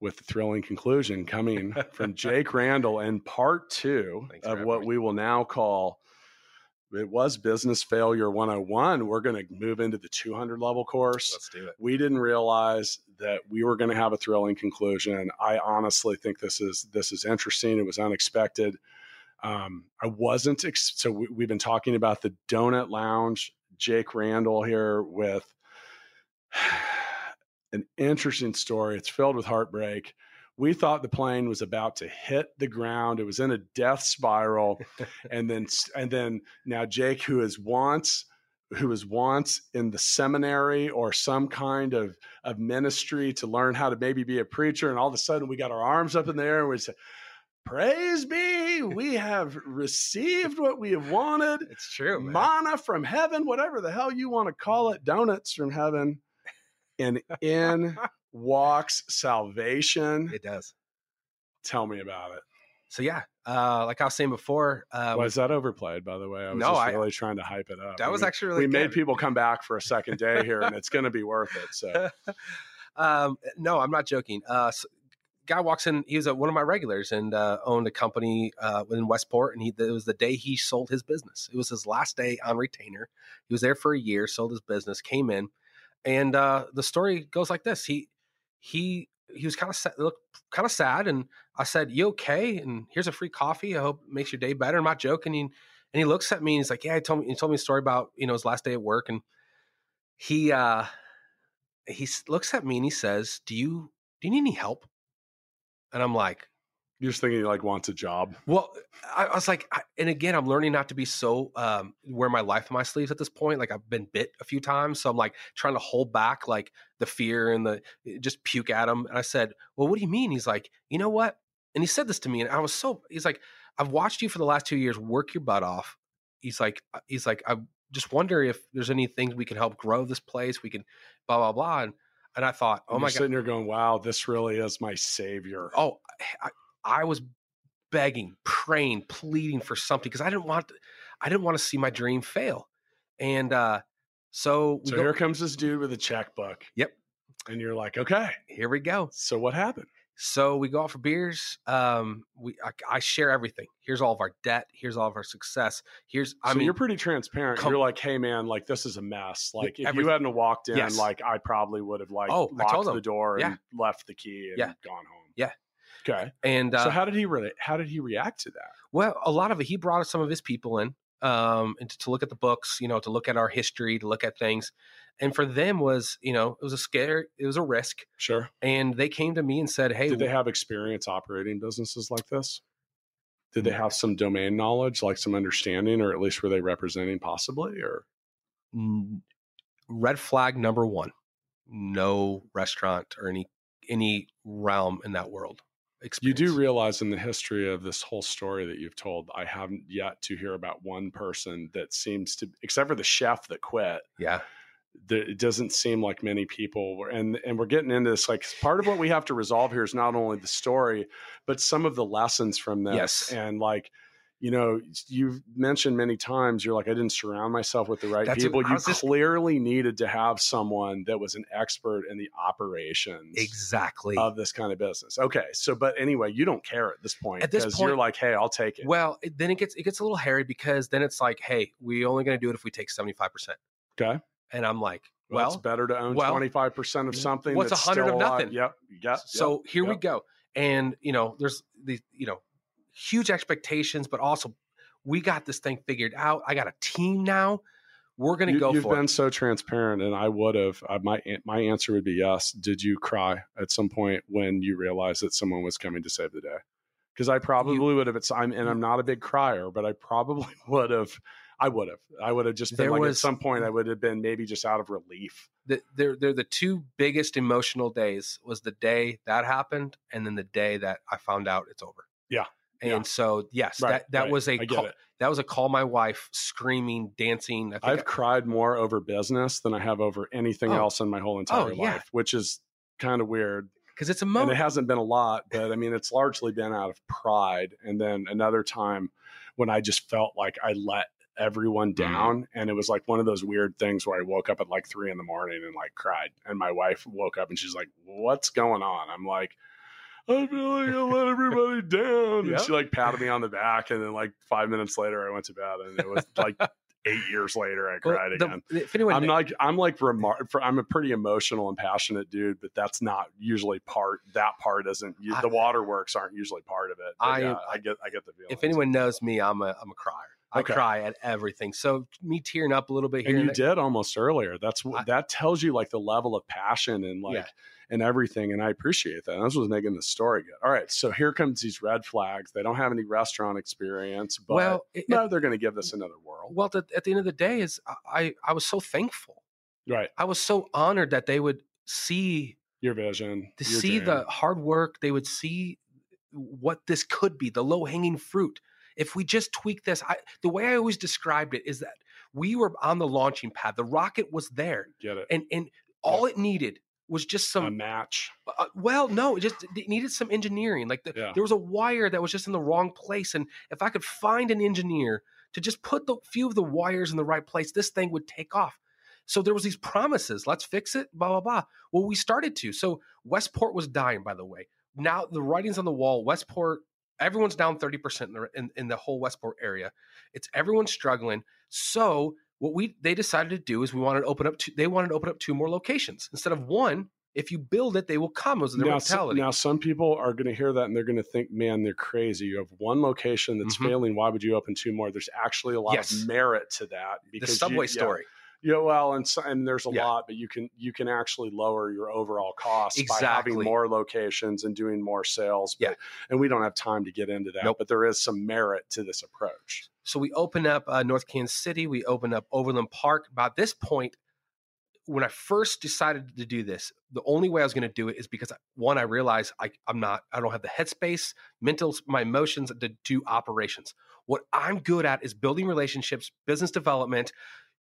with the thrilling conclusion coming from Jake Randall and part two Thanks of what we will now call it was business failure 101. We're going to move into the 200 level course. Let's do it. We didn't realize that we were going to have a thrilling conclusion. I honestly think this is this is interesting. It was unexpected. Um, I wasn't ex- so we, we've been talking about the Donut Lounge. Jake Randall here with an interesting story. It's filled with heartbreak. We thought the plane was about to hit the ground. It was in a death spiral, and then and then now Jake, who is once who was once in the seminary or some kind of of ministry to learn how to maybe be a preacher, and all of a sudden we got our arms up in the air and we said, "Praise be, we have received what we have wanted." It's true, man. manna from heaven, whatever the hell you want to call it, donuts from heaven. And in walks salvation. it does. Tell me about it. So yeah, uh, like I was saying before, uh, Was that overplayed, by the way? I was No, just I- really trying to hype it up. that was actually really we made people come back for a second day here, and it's going to be worth it. So, um, no, I'm not joking. Uh, s guy walks in. He was a, one of my regulars and uh, owned a company uh, in Westport. And he it was the day he sold his business. It was his last day on retainer. He was there for a year, sold his business, came in, and uh, the story goes like this. He he he was kind of sad, looked kind of sad, and I said, "You okay?" And here's a free coffee. I hope it makes your day better. I'm not joking. And, and he looks at me and he's like, "Yeah." He told me he told me a story about you know his last day at work, and he uh he looks at me and he says, "Do you do you need any help?" And I'm like, you're just thinking he like wants a job. "Well," I, I was like, I, and again, I'm learning not to be so um, wear my life in my sleeves at this point. Like I've been bit a few times, so I'm like trying to hold back like the fear and the eh, just puke at him. And I said, "Well, what do you mean?" He's like, "You know what?" And he said this to me, and I was so he's like, "I've watched you for the last two years work your butt off." He's like, uh, he's like, I just wonder if there's any things we can help grow this place. We can blah blah blah. And and I thought, oh And my you're god, sitting there going, "Wow, this really is my savior." oh I, I was begging praying pleading for something because i didn't want i didn't want to see my dream fail and uh so so go, here comes this dude with a checkbook. Yep. And you're like, "Okay, here we go so what happened?" so we go out for beers um we I, I share everything here's all of our debt here's all of our success here's i so mean you're pretty transparent. com- you're like, hey man, like this is a mess. Like if you hadn't walked in, Yes. like I probably would have like Oh, locked the door and left the key and Yeah. gone home. Yeah. Okay. and uh so how did he really? How did he react to that? Well, a lot of it, he brought some of his people in um, and to, to look at the books, you know, to look at our history, to look at things. And for them was, you know, it was a scare, it was a risk. Sure. And they came to me and said, Hey, Did they have experience operating businesses like this? Did they have some domain knowledge, like some understanding, or at least were they representing possibly? Or red flag number one, no restaurant or any, any realm in that world. You do realize in the history of this whole story that you've told, I haven't yet to hear about one person that seems to, except for the chef that quit, yeah. there, it doesn't seem like many people were, and and we're getting into this like part of what we have to resolve here is not only the story but some of the lessons from this Yes. and like you know you've mentioned many times you're like i didn't surround myself with the right That's- people you clearly needed to have someone that was an expert in the operations Exactly. of this kind of business okay so but anyway you don't care at this point At this 'cause you're like hey i'll take it well, it- then it gets, it gets a little hairy because then it's like, Hey, we only going to do it if we take 75%. okay And I'm like, well, well, it's better to own well, 25% of something what's that's 100 of alive. nothing? yep yep so yep, here we go and you know there's the you know huge expectations but also we got this thing figured out i got a team now we're gonna you, go You've been it so transparent, and I would have. Uh, my my answer would be yes. Did you cry at some point when you realized that someone was coming to save the day? Because I probably would have. It's I'm and I'm not a big crier, but I probably would have. I would have. I would have just been like at some point. I would have been maybe just out of relief. the, they're they're the two biggest emotional days was the day that happened and then the day that I found out it's over. Yeah. And Yeah. so yes, Right, that that right. was a call, it. that was a call my wife screaming, dancing. I I've cried more over business than I have over anything Oh. else in my whole entire yeah. life, which is kind of weird. because it's a moment. and it hasn't been a lot, but I mean, it's largely been out of pride. And then another time when I just felt like I let everyone Mm-hmm. down, and it was like one of those weird things where I woke up at like three in the morning and like cried, and my wife woke up and she's like, "What's going on?" I'm like. I feel like I let everybody down. Yeah. And she like patted me on the back, and then like five minutes later, I went to bed, and it was like eight years later, I Well, cried the- again. if anyone, I'm like I'm like remar- for, I'm a pretty emotional and passionate dude, but that's not usually part. That part isn't. You, I- the waterworks aren't usually part of it. But I- yeah, I get I get the feeling. if anyone knows me, I'm a I'm a crier. I Okay. cry at everything. So me tearing up a little bit here. and you and did almost earlier. That's what that tells you like the level of passion and like Yeah. And everything. And I appreciate that. And that's what's making the story good. All right, so here comes these red flags. They don't have any restaurant experience, but well, it- no, they're going to give this another whirl. well, the, at the end of the day, is I I was so thankful. Right, I was so honored that they would see your vision to your see dream. the hard work they would see what this could be the low hanging fruit if we just tweak this I, the way i always described it is that we were on the launching pad the rocket was there get it and and all it needed was just a some match. uh, well no it just it needed some engineering like the, Yeah. there was a wire that was just in the wrong place and if i could find an engineer to just put the few of the wires in the right place this thing would take off. So there was these promises let's fix it blah blah blah. Well we started to. So westport was dying by the way. Now the writing's on the wall westport everyone's down 30% in the, in, in the whole westport area. It's everyone's struggling. So what we they decided to do is we wanted to open up two, they wanted to open up two more locations instead of one if you build it they will come was their now, mentality now, some people are going to hear that and they're going to think, man, they're crazy. You have one location that's Mhm. failing. Why would you open two more? There's actually a lot Yes. of merit to that. the Because subway you, story Yeah, yeah, well, and and there's a Yeah. lot, but you can you can actually lower your overall costs by having more locations and doing more sales. But, Yeah. and we don't have time to get into that. Nope. But there is some merit to this approach. So we open up uh, North Kansas City. We open up Overland Park. By this point, when I first decided to do this, the only way I was going to do it is because one, I realized I, I'm not, I don't have the headspace, mental, my emotions to do operations. What I'm good at is building relationships, business development,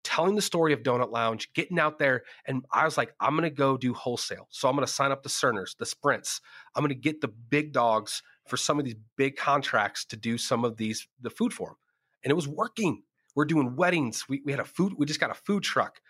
telling the story of Donut Lounge, getting out there. And I was like, I'm going to go do wholesale. So I'm going to sign up the Cerners, the Sprints. I'm going to get the big dogs for some of these big contracts to do some of these, the food for them. And it was working. We're doing weddings. We, we had a food, we just got a food truck.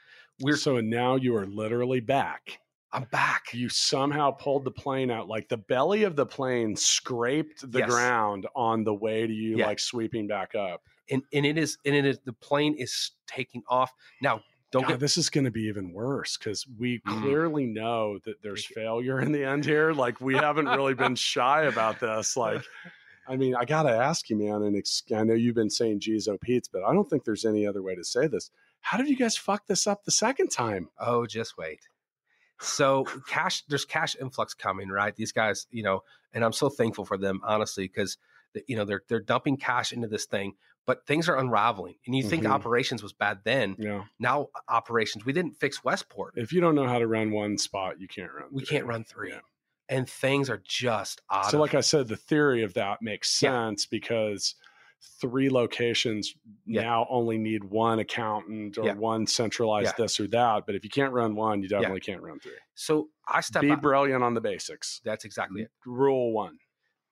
We're, so and now you are literally back. I'm back. You somehow pulled the plane out, like the belly of the plane scraped the Yes. ground on the way to you, like sweeping back up. And, and it is, and it is, the plane is taking off. Now, don't God, get, this is going to be even worse because we Mm. clearly know that there's failure in the end here. Like we haven't really been shy about this. Like, I mean, I got to ask you, man. And ex- I know you've been saying Gizo Pete's, but I don't think there's any other way to say this. How did you guys fuck this up the second time? Oh, just wait. So cash, there's cash influx coming, right? These guys, you know, and I'm so thankful for them, honestly, because you know they're they're dumping cash into this thing, but things are unraveling. And you think Mhm. operations was bad then, Yeah. now operations. We didn't fix Westport. If you don't know how to run one spot, you can't run. We three. can't run three, Yeah. And things are just odd. So, like I said, the theory of that makes Yeah. sense because three locations Yeah. now only need one accountant or Yeah. one centralized Yeah. this or that. But if you can't run one, you definitely can't run three. so I step Be out. brilliant on the basics. That's exactly it. Rule one.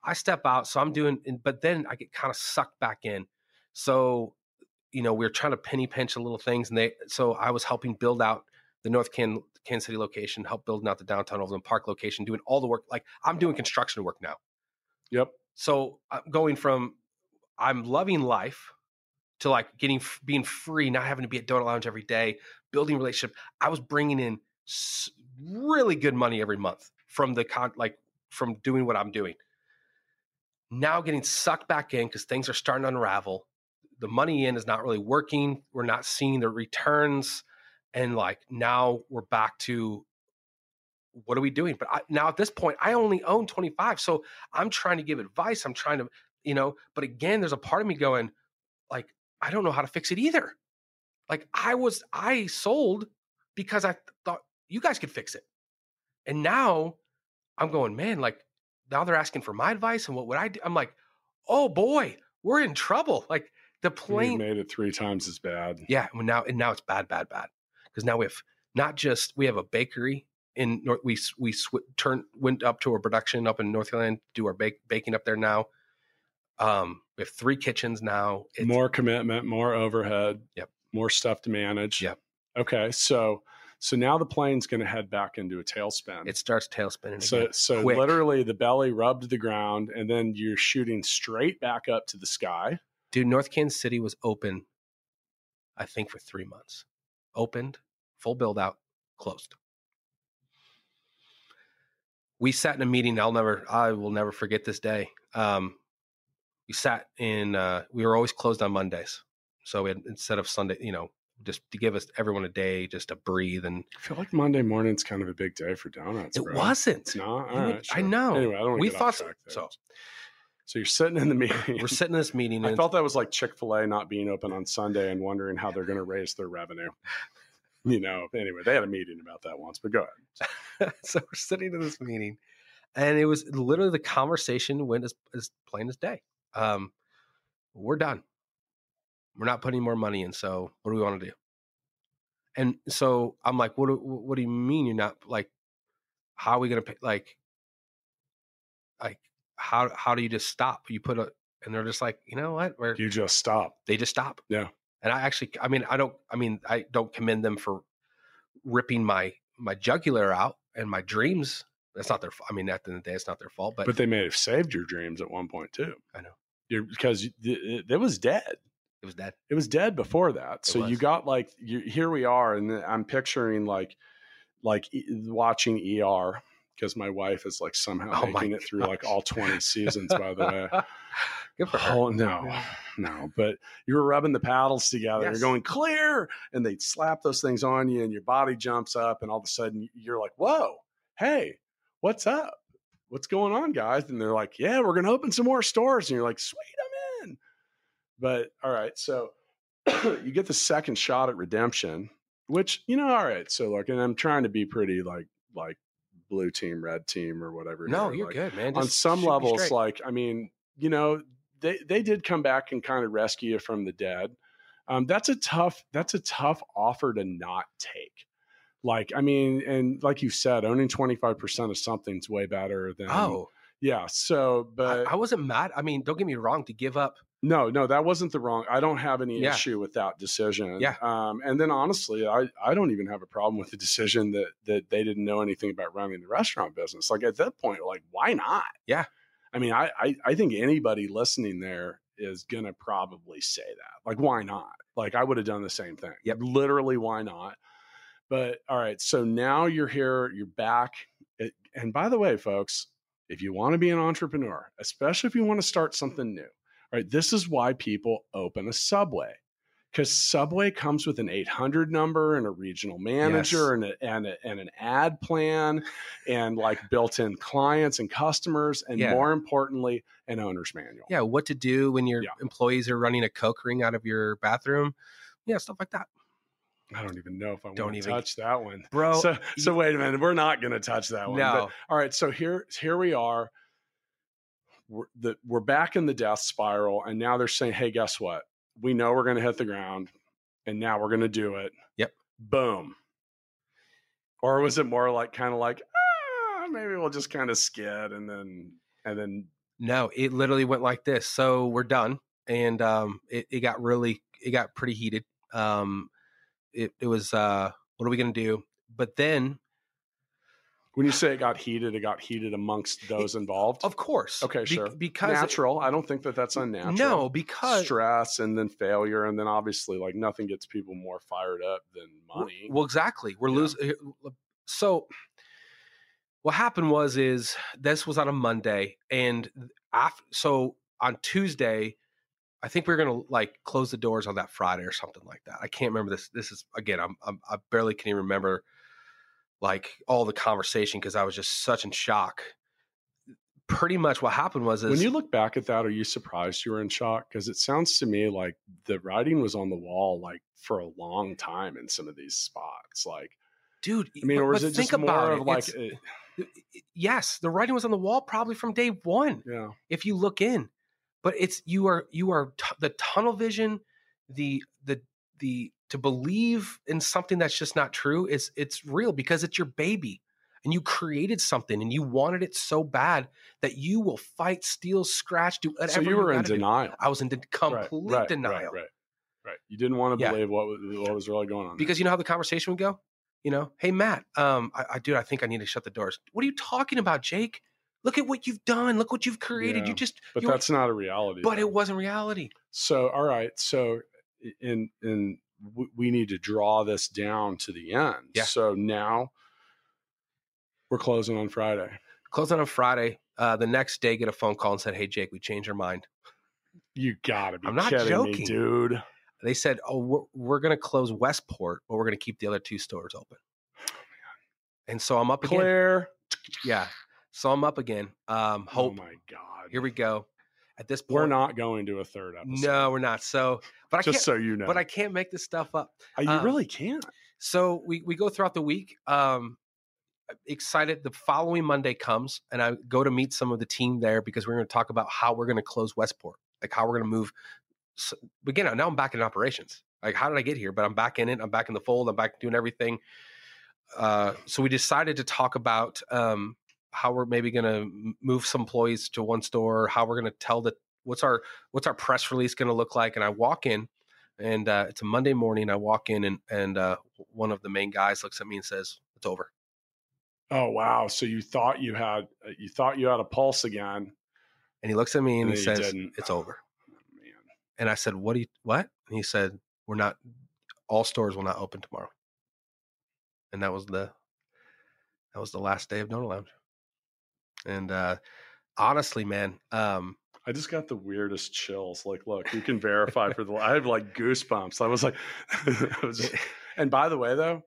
I step out, so I'm doing, but then I get kind of sucked back in. So, you know, we are trying to penny pinch a little things, and they. So I was helping build out the North Can Kansas City location, help building out the downtown Overland Park location, doing all the work. Like I'm doing construction work now. Yep. So I'm going from I'm loving life to like getting being free, not having to be at Donut Lounge every day, building relationship. I was bringing in really good money every month from the con like from doing what I'm doing. Now getting sucked back in because things are starting to unravel. The money in is not really working. We're not seeing the returns, and like now we're back to what are we doing? But I, now at this point, I only own 25, so I'm trying to give advice. I'm trying to, you know, but again, there's a part of me going, like, I don't know how to fix it either. Like I was, I sold because I thought you guys could fix it. And now I'm going, man, like now they're asking for my advice and what would I do? I'm like, oh boy, we're in trouble. Like the We plane. made it three times as bad. Yeah. Well, now, and now it's bad, bad, bad. Because now we have not just, we have a bakery in North, we, we sw- turned, went up to a production up in North Carolina, do our bake, baking up there now. Um, we have three kitchens now. It's, more commitment, more overhead. Yep. More stuff to manage. Yep. Okay. So so now the plane's going to head back into a tailspin. it starts tail spinning. so again. so quick. literally the belly rubbed the ground and then you're shooting straight back up to the sky. dude, North Kansas City was open, I think, for three months. Opened, full build out, closed. We sat in a meeting. I'll never, I will never forget this day. Um, we sat in. Uh, we were always closed on Mondays, so we had instead of Sunday, you know, just to give us everyone a day just to breathe. And I feel like Monday morning's kind of a big day for donuts. it bro. wasn't. It's not. You would- right, I know. Anyway, I don't want We thought so-. So. You're sitting in the meeting. We're sitting in this meeting, I felt that was like Chick Fil A not being open on Sunday and wondering how they're going to raise their revenue. You know. Anyway, they had a meeting about that once. But go ahead. so we're sitting in this meeting, and it was literally the conversation went as, as plain as day. Um, we're done. We're not putting more money in. So what do we want to do? And so I'm like, what? Do, what do you mean you're not like? How are we going to pay? Like, like how how do you just stop? You put a and they're just like, you know what? We're You just stop. they just stop. Yeah. And I actually, I mean, I don't, I mean, I don't commend them for ripping my my jugular out and my dreams. That's not their. fault. I mean, at the end of the day, it's not their fault. But, But they may have saved your dreams at one point too. I know. You're, because it, it, it was dead. it was dead. It was dead before that. It So you got like you, here we are, and I'm picturing like like watching ER because my wife is like somehow Oh making it through like all 20 seasons. By the way, Good for her. oh no, no. But you were rubbing the paddles together. Yes. You're going clear, and they slap those things on you, and your body jumps up, and all of a sudden you're like, "Whoa, hey, what's up? What's going on, guys?" And they're like, "Yeah, we're gonna open some more stores," and you're like, "Sweet, I'm in." But all right, so you get the second shot at redemption, which you know, all right. So like, and I'm trying to be pretty like like blue team, red team, or whatever. No, you're like, good, man. on some levels, like I mean, you know, they they did come back and kind of rescue you from the dead. Um, that's a tough that's a tough offer to not take. Like I mean, and like you said, owning twenty five percent of something's way better than oh, yeah. So, I, but I wasn't mad. I mean, don't get me wrong. To give up, no, no, that wasn't the wrong. I don't have any Yeah. issue with that decision. Yeah. Um, and then honestly, I, I don't even have a problem with the decision that that they didn't know anything about running the restaurant business. Like at that point, like why not? Yeah. I mean, I I, I think anybody listening there is gonna probably say that. Like, why not? Like I would have done the same thing. Yep. Literally, why not? But all right, so now you're here, you're back. It, and by the way, folks, if you want to be an entrepreneur, especially if you want to start something new, right? This is why people open a Subway because Subway comes with an 800 number and a regional manager and, a, and, a, and an ad plan and like built in clients and customers. And Yeah. more importantly, an owner's manual. yeah, what to do when your Yeah. employees are running a coke ring out of your bathroom? Yeah, stuff like that, I don't even know if I Don't want to even- touch that one. bro. so, so wait a minute. We're not going to touch that one. But no, all right so here here we are we're, the, we're back in the death spiral and now they're saying hey guess what we know we're going to hit the ground and now we're going to do it Yep. boom or was it more like kind of like ah, maybe we'll just kind of skid and then and then No, it literally went like this. So we're done, and um, it, it got really, it got pretty heated. Um, it it was, uh, what are we gonna do? But then, when you say it got heated it got heated amongst those involved of course, okay be- sure because natural i don't think that that's unnatural no, because stress and then failure and then obviously like nothing gets people more fired up than money Well, exactly. We're Yeah. losing. Eh, so, what happened was is this was on a Monday, and after so on Tuesday, I think we are gonna like close the doors on that Friday or something like that. I can't remember this. This is again, I'm, I'm I barely can even remember like all the conversation because I was just such in shock. pretty much what happened was is When you look back at that, are you surprised you were in shock? Because it sounds to me like the writing was on the wall like for a long time in some of these spots. Like, dude. I mean, but- or is it just more about of it. like, uh, yes, the writing was on the wall probably from day one. yeah, if you look in but it's you are you are t- the tunnel vision the the the to believe in something that's just not true is it's real because it's your baby and you created something and you wanted it so bad that you will fight steal scratch do whatever so you were in gotta do. denial. i was in de- complete right, denial Right, right, right. You didn't want to Yeah. believe what was, what was really going on. there. because you know how the conversation would go you know hey matt um i, I dude i think i need to shut the doors what are you talking about jake look at what you've done look what you've created Yeah, you just but you were- that's not a reality. but though. it wasn't reality So, all right. So, in in w- we need to draw this down to the end. Yeah. So now we're closing on Friday. closed on a Friday. Uh, the next day, get a phone call and said, "Hey, Jake, we changed our mind." You gotta be I'm not kidding me, joking. dude. They said, "Oh, we're, we're going to close Westport, but we're going to keep the other two stores open." And so I'm up again. Claire. Yeah, so I'm up again. Um, hope. Oh my god. Here we go. At this point, We're not going to a third episode. No, we're not. So, but I Just can't. so you know. But I can't make this stuff up. Uh, you um, really can't. So we we go throughout the week. Um, excited. The following Monday comes, and I go to meet some of the team there because we're going to talk about how we're going to close Westport, like how we're going to move. So, again, now I'm back in operations. Like, how did I get here? But I'm back in it. I'm back in the fold. I'm back doing everything. Uh, so we decided to talk about um, how we're maybe going to move some employees to one store. How we're going to tell the what's our what's our press release going to look like. And I walk in, and uh, it's a Monday morning. I walk in, and and uh, one of the main guys looks at me and says, "It's over." Oh wow. So you thought you had uh, you thought you had a pulse again. And he looks at me and, And he says, didn't. "It's over." Man. And I said, "What do you what?" And he said, "We're not. All stores will not open tomorrow." And that was the that was the last day of Donut Lounge. And uh, honestly, man, um, I just got the weirdest chills. Like, look, you can verify for the. I have like goosebumps. I was like, I was just, and by the way, though,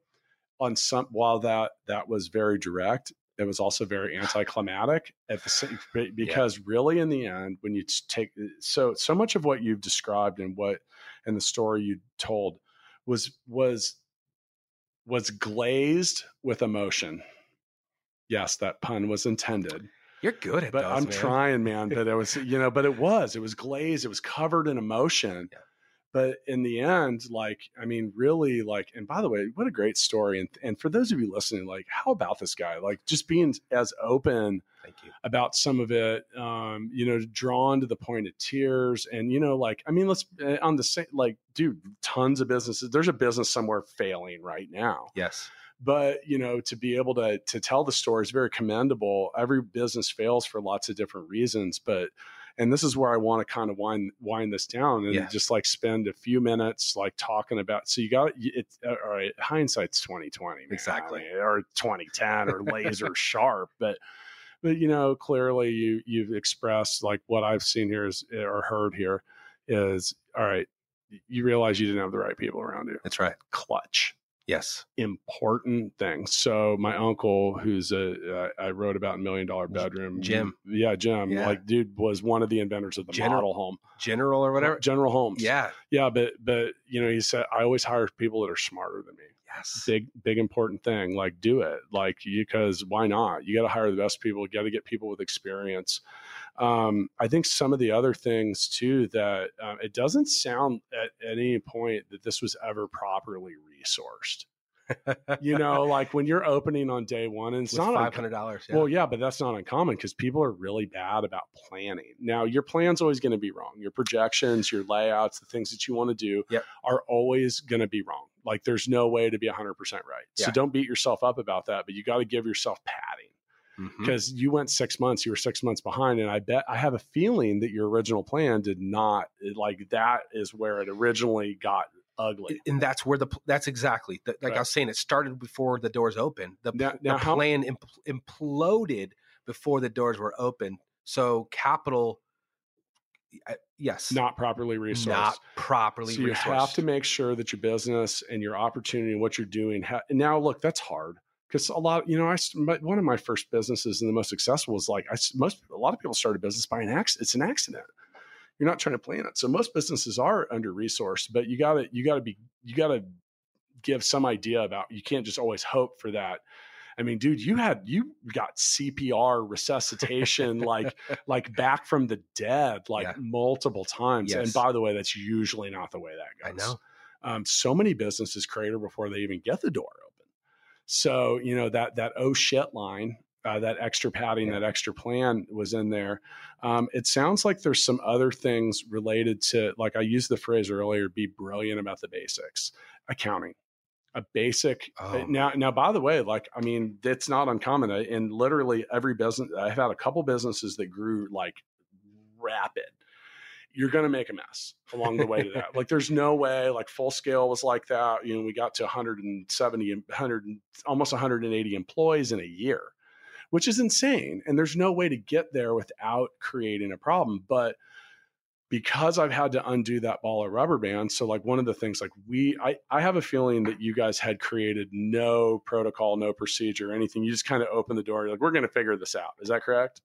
on some while that that was very direct, it was also very anticlimactic at the same be- because really in the end, when you take so so much of what you've described and what and the story you told was was was glazed with emotion. Yes, that pun was intended you're good at but those, I'm man. trying, man. But it was, you know, but it was, it was glazed, it was covered in emotion. Yeah. But in the end, like, I mean, really, like, and by the way, what a great story. And and for those of you listening, like, how about this guy? Like, just being as open Thank you. about some of it, um, you know, drawn to the point of tears, and you know, like, I mean, let's uh, on the same, like, dude, tons of businesses. There's a business somewhere failing right now Yes. But you know to be able to to tell the story is very commendable every business fails for lots of different reasons but and this is where i want to kind of wind wind this down and Yeah. just like spend a few minutes like talking about so you got it uh, all right hindsight's 2020 man. Exactly. Or 2010 or laser sharp but but you know clearly you you've expressed like what i've seen here is eh, or heard here is all right you realize you didn't have the right people around you That's right. clutch Yes. important things. So my uncle, who's a uh, I wrote about in Million Dollar Bedroom, Jim. yeah, Jim, Yeah. like dude was one of the inventors of the General- model home, General or whatever. General Homes. Yeah. yeah, but but you know he said I always hire people that are smarter than me. Yes. Big big important thing. Like do it. Like because why not? You got to hire the best people. You got to get people with experience. Um, I think some of the other things too that um, it doesn't sound at, at any point that this was ever properly resourced you know, like when you're opening on day one, and it's With not five hundred dollars. Yeah. Well, yeah, but that's not uncommon because people are really bad about planning. Now, your plan's always going to be wrong. Your projections, your layouts, the things that you want to do Yep. are always going to be wrong. Like there's no way to be 100% right. So don't beat yourself up about that, but you got to give yourself padding mm-hmm. because you went six months, you were six months behind. And I bet I have a feeling that your original plan did not, like that is where it originally got ugly. and that's where the that's exactly the, like I was saying. It started before the doors opened. The, Now- the now how- plan impl- imploded before the doors were open. So capital, yes, Not properly resourced. not properly. So you have to make sure that your business and your opportunity and what you're doing. Ha- now, look, that's hard because a lot, you know, I one of my first businesses and the most successful was like I most a lot of people start a business by an accident. It's an accident. You're not trying to plan it. So most businesses are under resourced, but you gotta you gotta be you gotta give some idea about. You can't just always hope for that. I mean, dude, you had you got CPR resuscitation like like back from the dead like yeah. multiple times. Yes. And by the way, that's usually not the way that goes. I know. Um, so many businesses crater before they even get the door open. so, you know, that that oh shit line, uh, that extra padding, yeah. that extra plan was in there. Um, it sounds like there's some other things related to, like I used the phrase earlier, be brilliant about the basics, accounting, a basic. Uh, oh. Now, now, by the way, like I mean, it's not uncommon in literally every business. I've had a couple businesses that grew like rapid you're going to make a mess along the way to that. like there's no way like full scale was like that. You know, we got to 170 100 almost 180 employees in a year, which is insane. And there's no way to get there without creating a problem, but because I've had to undo that ball of rubber band. So like one of the things like we I I have a feeling that you guys had created no protocol, no procedure, anything. You just kind of open the door. You're like, we're going to figure this out. Is that correct?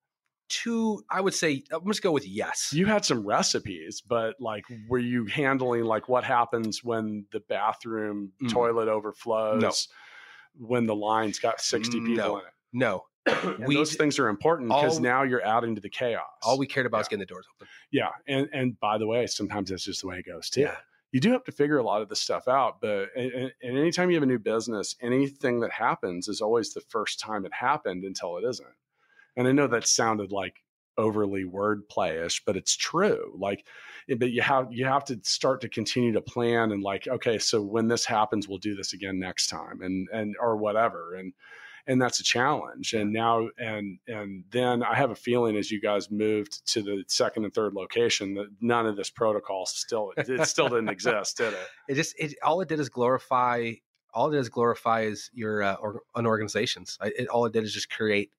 two i would say i'm just go with yes you had some recipes but like were you handling like what happens when the bathroom mm. toilet overflows no. when the line's got 60 people no. in it no we, those things are important because now you're adding to the chaos all we cared about yeah. is getting the doors open yeah and and by the way sometimes that's just the way it goes too yeah you do have to figure a lot of this stuff out but and, and anytime you have a new business anything that happens is always the first time it happened until it isn't and I know that sounded like overly wordplayish, but it's true. Like, eh, but you have you have to start to continue to plan and like, okay, so when this happens, we'll do this again next time, and and or whatever, and and that's a challenge. And now and and then I have a feeling as you guys moved to the second and third location that none of this protocol still it still didn't exist, did it? It just it all it did is glorify. All it it is glorify is your uh, or, an organizations. It, all it did is just create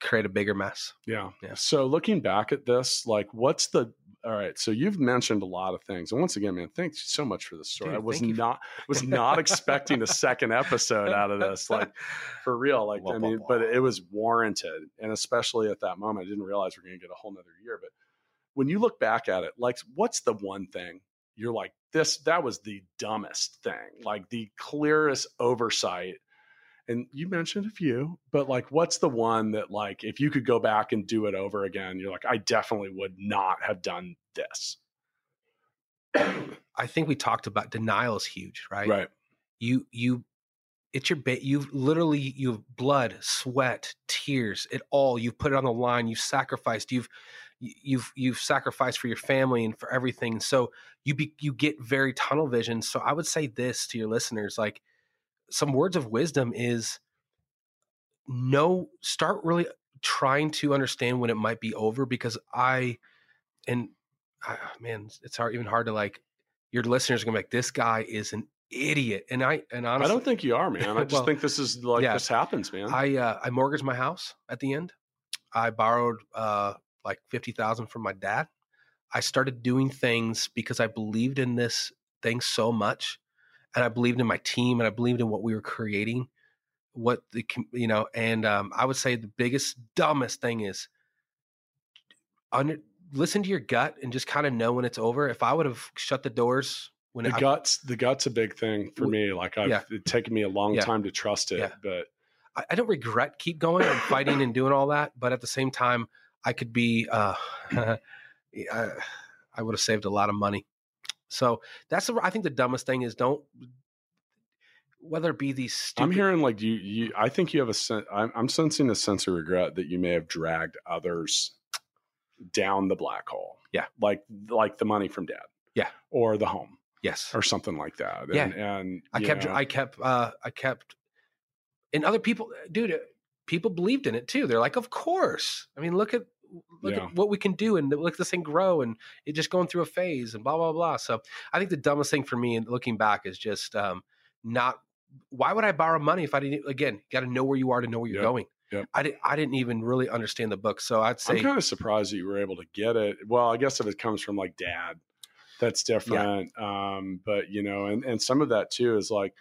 create a bigger mess. Yeah. yeah. So looking back at this, like what's the all right, so you've mentioned a lot of things, and once again, man, thanks so much for the story. Dude, I was not was not expecting a second episode out of this, like for real. Like blah, I mean, blah, blah. but it was warranted, and especially at that moment, I didn't realize we going to get a whole nother year. But when you look back at it, like, what's the one thing you're like, this that was the dumbest thing, like the clearest oversight and you mentioned a few but like what's the one that like if you could go back and do it over again you're like i definitely would not have done this. I think we talked about denial is huge right? Right. You you it's your bit you've literally you've blood sweat tears it all you've put it on the line you've sacrificed you've you've you've sacrificed for your family and for everything so you be you get very tunnel vision so i would say this to your listeners like some words of wisdom is no start really trying to understand when it might be over because I and I, man, it's hard even hard to like your listeners are gonna be like this guy is an idiot and I and honestly I don't think you are man. I just well, think this is like yeah, this happens man. I uh, I mortgaged my house at the end. I borrowed uh like 50,000 from my dad. I started doing things because I believed in this thing so much and I believed in my team and I believed in what we were creating. What the you know, and um, I would say the biggest dumbest thing is under listen to your gut and just kind of know when it's over. If I would have shut the doors when the I, guts, the guts a big thing for me. Like I've, yeah. it's taken me a long yeah. time to trust it, yeah. but I, I, don't regret keep going and fighting and doing all that. But at the same time, I could be, uh, I, I would have saved a lot of money so that's the, I think the dumbest thing is don't whether it be these. Stupid, I'm hearing like you. You. I think you have a sense. I'm, I'm sensing a sense of regret that you may have dragged others down the black hole. Yeah, like like the money from dad. Yeah, or the home. Yes, or something like that. And, yeah, and I kept. Know. I kept. uh I kept. And other people, dude, people believed in it too. They're like, of course. I mean, look at look yeah. at what we can do and look at this thing grow and it just going through a phase and blah blah blah. So I think the dumbest thing for me, and looking back, is just um, not. Why would I borrow money if I didn't? Again, got to know where you are to know where you're yep. going. Yep. I didn't. I didn't even really understand the book, so I'd say I'm kind of surprised that you were able to get it. Well, I guess if it comes from like dad, that's different. Yeah. Um, but you know, and and some of that too is like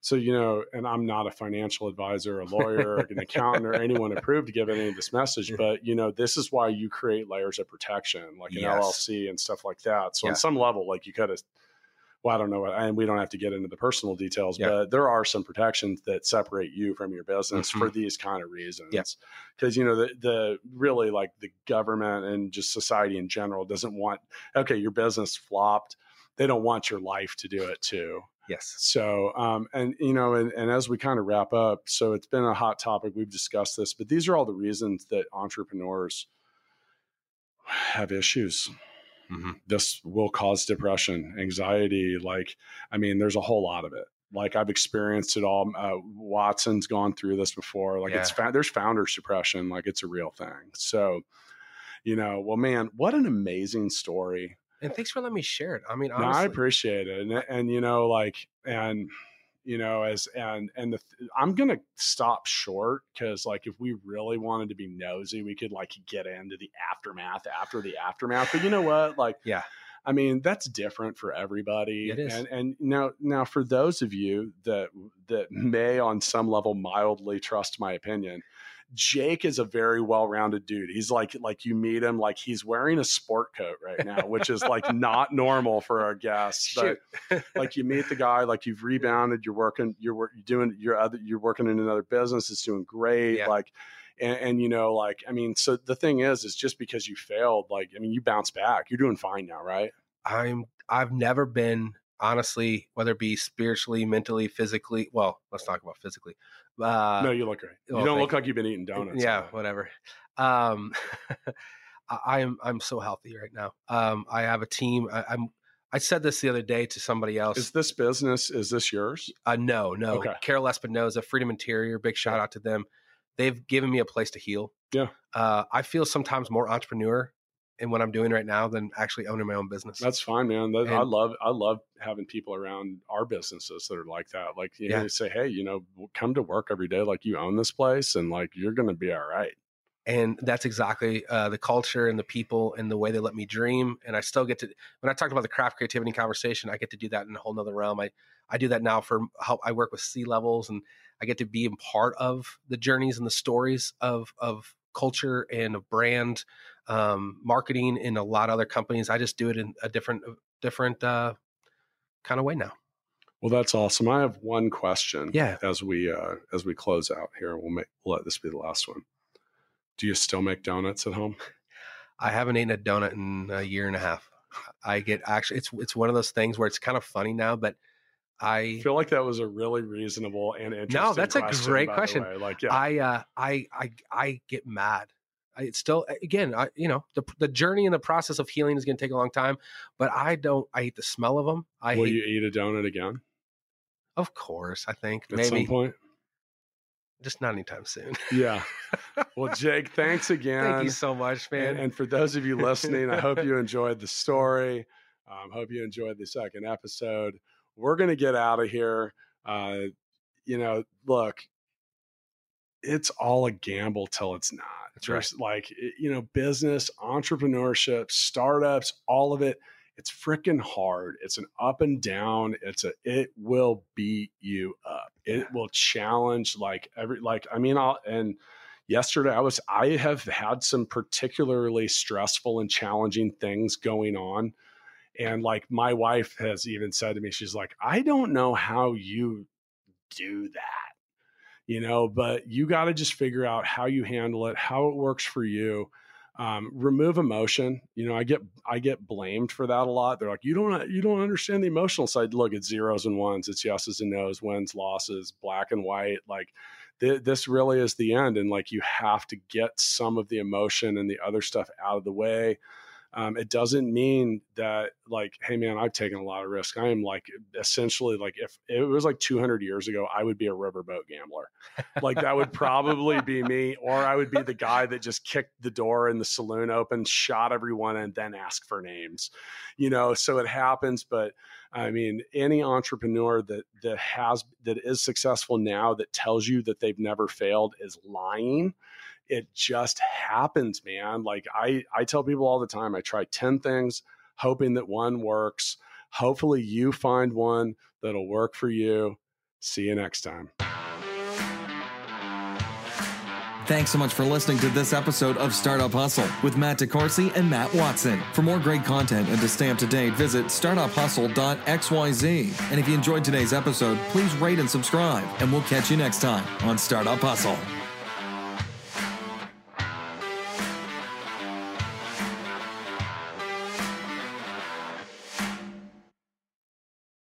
So, you know, and I'm not a financial advisor, a lawyer, an accountant, or anyone approved to give any of this message, but, you know, this is why you create layers of protection, like an Yes. LLC and stuff like that. So, Yeah. on some level, like you could have, well, I don't know, what- and we don't have to get into the personal details, Yeah. but there are some protections that separate you from your business Mm-hmm. for these kind of reasons. Because, you know, the, the really like the government and just society in general doesn't want, okay, your business flopped. They don't want your life to do it too. Yes. So, um, and you know, and, and as we kind of wrap up, so it's been a hot topic. We've discussed this, but these are all the reasons that entrepreneurs have issues. hmm This will cause depression, anxiety. Like, I mean, there's a whole lot of it. Like I've experienced it all. Uh, Watson's gone through this before. Like it's fa- there's founders depression. Like it's a real thing. So, you know, well, man, what an amazing story. And thanks for letting me share it. I mean, No, I appreciate it, and and you know, like, and you know, as and and the I'm gonna stop short because like if we really wanted to be nosy, we could like get into the aftermath after the aftermath. But you know what, like, Yeah. I mean that's different for everybody. It is. and and now now for those of you that that may on some level mildly trust my opinion. Jake is a very well-rounded dude. He's like like you meet him like he's wearing a sport coat right now, which is like not normal for our guests. But like you meet the guy, like you've rebounded, you're working, you're work, you're doing, you're other, you're working in another business. It's doing great. Yeah. Like, and, and you know, like, I mean, so the thing is, is just because you failed, like, I mean, you bounce back. You're doing fine now, right? I'm I've never been honestly, whether it be spiritually, mentally, physically. Well, let's talk about physically. Uh, no, you look great. You well, don't look like you've been eating donuts. yeah, whatever. Um, I, am I'm so healthy right now. Um, I have a team. I, I'm. I said this the other day to somebody else. Is this business? Is this yours? Uh, no, no. Okay. Carol Espinoza, Freedom Interior, big shout out to them. They've given me a place to heal. Yeah. Uh, I feel sometimes more entrepreneur in what I'm doing right now than actually owning my own business. That's fine, man. That, I love, I love having people around our businesses that are like that. Like, you Yeah. know, say, hey, you know, come to work every day like you own this place, and like you're going to be all right. and that's exactly uh, the culture and the people and the way they let me dream. And I still get to when I talked about the craft creativity conversation, I get to do that in a whole nother realm. I I do that now for how I work with C levels, and I get to be a part of the journeys and the stories of of culture and of brand um, marketing in a lot of other companies. I just do it in a different different uh, kind of way now. Well, that's awesome. I have one question. Yeah. As we uh, as we close out here, we'll make we'll let this be the last one. Do you still make donuts at home? I haven't eaten a donut in a year and a half. I get actually it's it's one of those things where it's kind of funny now, but I feel like that was a really reasonable and interesting. No, that's a question, great question. Like, yeah, I uh I I I get mad. I it's still again, I you know, the the journey and the process of healing is going to take a long time, but I don't I hate the smell of them. I will hate you eat a donut again of course, I think at some point? just not anytime soon. Yeah. Well, Jake, thanks again. Thank you so much, man. And, and for those of you listening, I hope you enjoyed the story. Um, hope you enjoyed the second episode. We're going to get out of here. Uh, you know, look, it's all a gamble till it's not. That's right. Like, you know, business, entrepreneurship, startups, all of it. It's freaking hard. It's an up and down. It's a, it will beat you up. It will challenge like every, like, I mean, I'll, and, yesterday i was i have had some particularly stressful and challenging things going on and like my wife has even said to me she's like i don't know how you do that you know but you got to just figure out how you handle it how it works for you um, remove emotion you know i get i get blamed for that a lot they're like you don't you don't understand the emotional side look it's zeros and ones it's yeses and nos wins losses black and white like th- this really is the end and like you have to get some of the emotion and the other stuff out of the way um, it doesn't mean that like hey man i've taken a lot of risk. I am like essentially like if it was like 200 years ago i would be a riverboat gambler. Like that would probably be me or i would be the guy that just kicked the door in the saloon open shot everyone and then asked for names you know? So it happens but I mean, any entrepreneur that that has that is successful now that tells you that they've never failed is lying. It just happens, man. Like I I tell people all the time, I try 10 things hoping that one works. Hopefully you find one that'll work for you. See you next time. Thanks so much for listening to this episode of Startup Hustle with Matt DeCoursey and Matt Watson. For more great content and to stay up to date, visit startuphustle.xyz. And if you enjoyed today's episode, please rate and subscribe, and we'll catch you next time on Startup Hustle.